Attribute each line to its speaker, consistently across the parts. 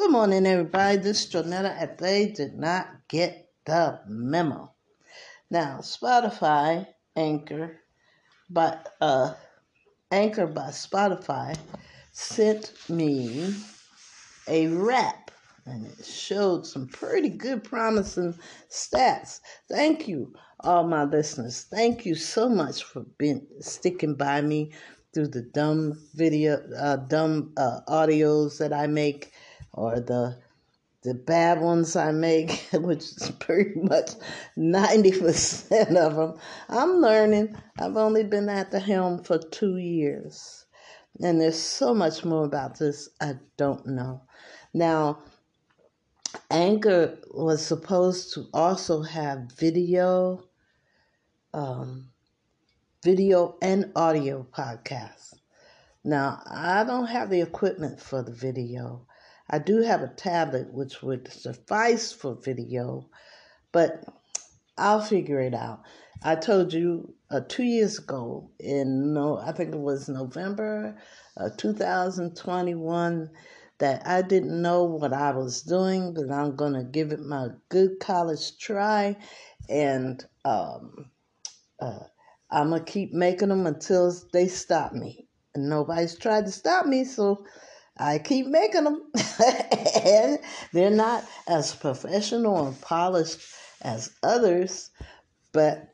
Speaker 1: Good morning, everybody. This is Jonetta, and they did not get the memo. Now, Spotify Anchor, but uh, Anchor by Spotify sent me a wrap, and it showed some pretty good, promising stats. Thank you, all my listeners. Thank you so much for being sticking by me through the dumb video, uh, dumb uh, audios that I make, or the the bad ones I make, which is pretty much ninety percent of them. I'm learning. I've only been at the helm for two years, and there's so much more about this I don't know. Now, Anchor was supposed to also have video. Um, video and audio podcasts. Now, I don't have the equipment for the video. I do have a tablet which would suffice for video, but I'll figure it out. I told you uh, two years ago, in no, I think it was November uh, 2021, that I didn't know what I was doing, but I'm to give it my good college try and um, uh, I'm to keep making them until they stop me. And nobody's tried to stop me, so I keep making them. and they're not as professional and polished as others, but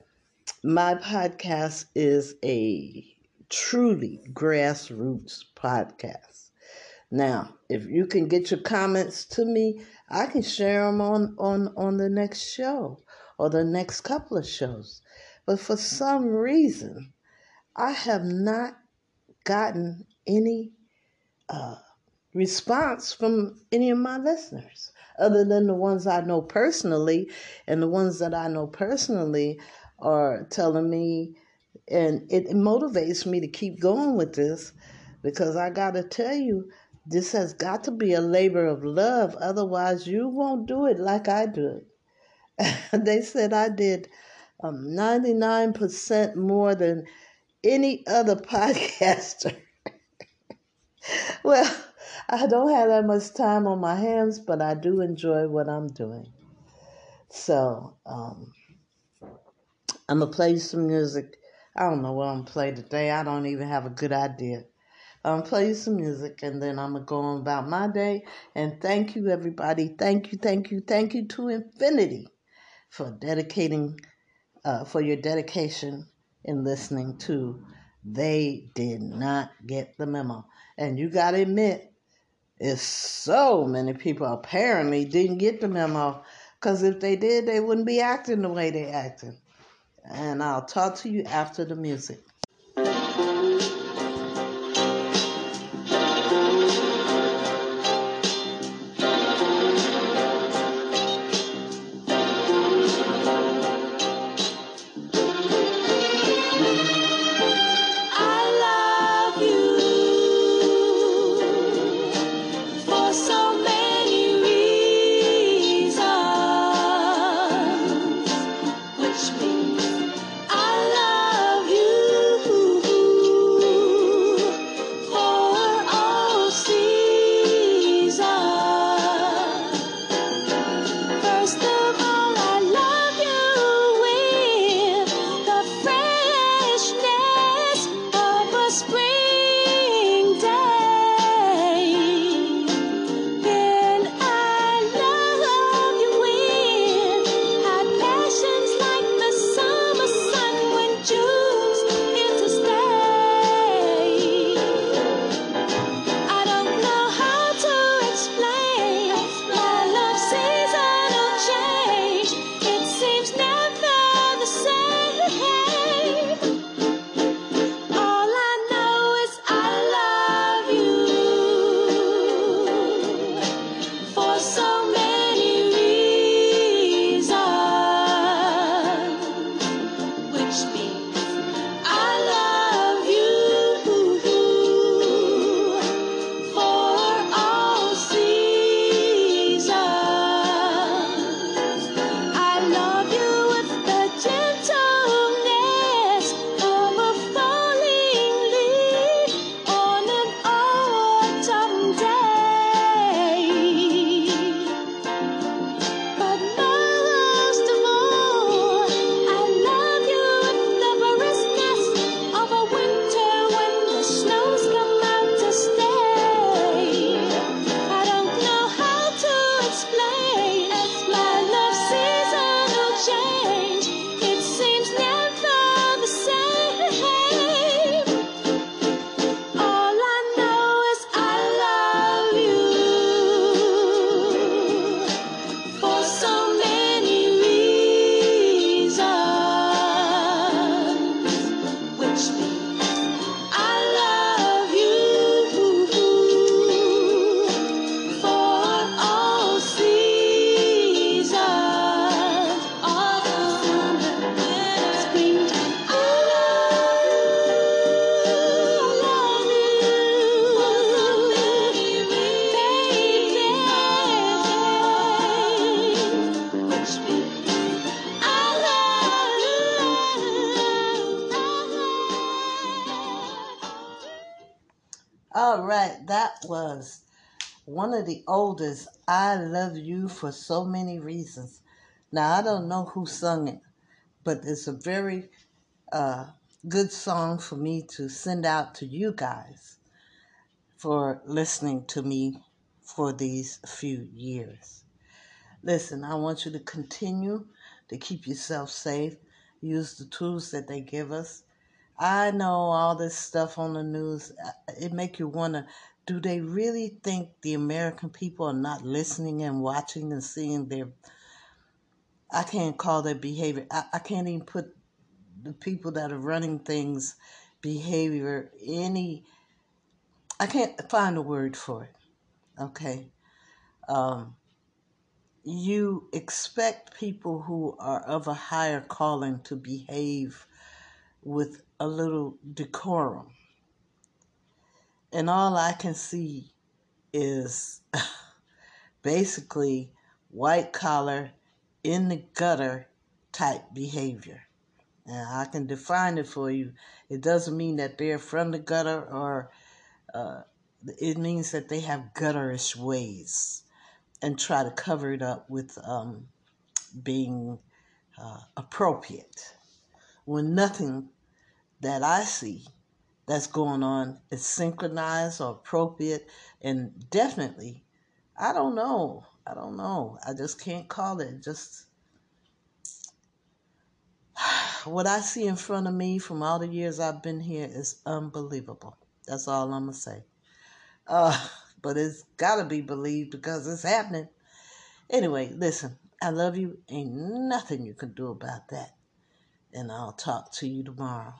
Speaker 1: my podcast is a truly grassroots podcast. Now, if you can get your comments to me, I can share them on, on, on the next show or the next couple of shows. But for some reason, I have not gotten any uh, response from any of my listeners, other than the ones I know personally. And the ones that I know personally are telling me, and it motivates me to keep going with this because I got to tell you, this has got to be a labor of love. Otherwise, you won't do it like I do it. they said I did um, 99% more than any other podcaster. well, I don't have that much time on my hands, but I do enjoy what I'm doing. So, um, I'm to play some music. I don't know what I'm to play today. I don't even have a good idea. I'm to play some music and then I'm to go on about my day. And thank you, everybody. Thank you, thank you, thank you to infinity for dedicating uh, for your dedication in listening to They Did Not Get the Memo. And you got to admit, it's so many people apparently didn't get the memo because if they did, they wouldn't be acting the way they're acting. And I'll talk to you after the music. All right, that was one of the oldest. I love you for so many reasons. Now I don't know who sung it, but it's a very uh, good song for me to send out to you guys for listening to me for these few years. Listen, I want you to continue to keep yourself safe. Use the tools that they give us. I know all this stuff on the news. Uh, it make you wonder, do they really think the American people are not listening and watching and seeing their I can't call their behavior. I, I can't even put the people that are running things behavior any I can't find a word for it. Okay. Um, you expect people who are of a higher calling to behave with a little decorum. And all I can see is basically white collar, in the gutter type behavior. And I can define it for you. It doesn't mean that they're from the gutter or uh, it means that they have gutterish ways and try to cover it up with um, being uh, appropriate when nothing that I see that's going on is synchronized or appropriate and definitely I don't know. I don't know. I just can't call it. Just what I see in front of me from all the years I've been here is unbelievable. That's all I'm gonna say. Uh, but it's gotta be believed because it's happening. Anyway, listen, I love you. Ain't nothing you can do about that. And I'll talk to you tomorrow.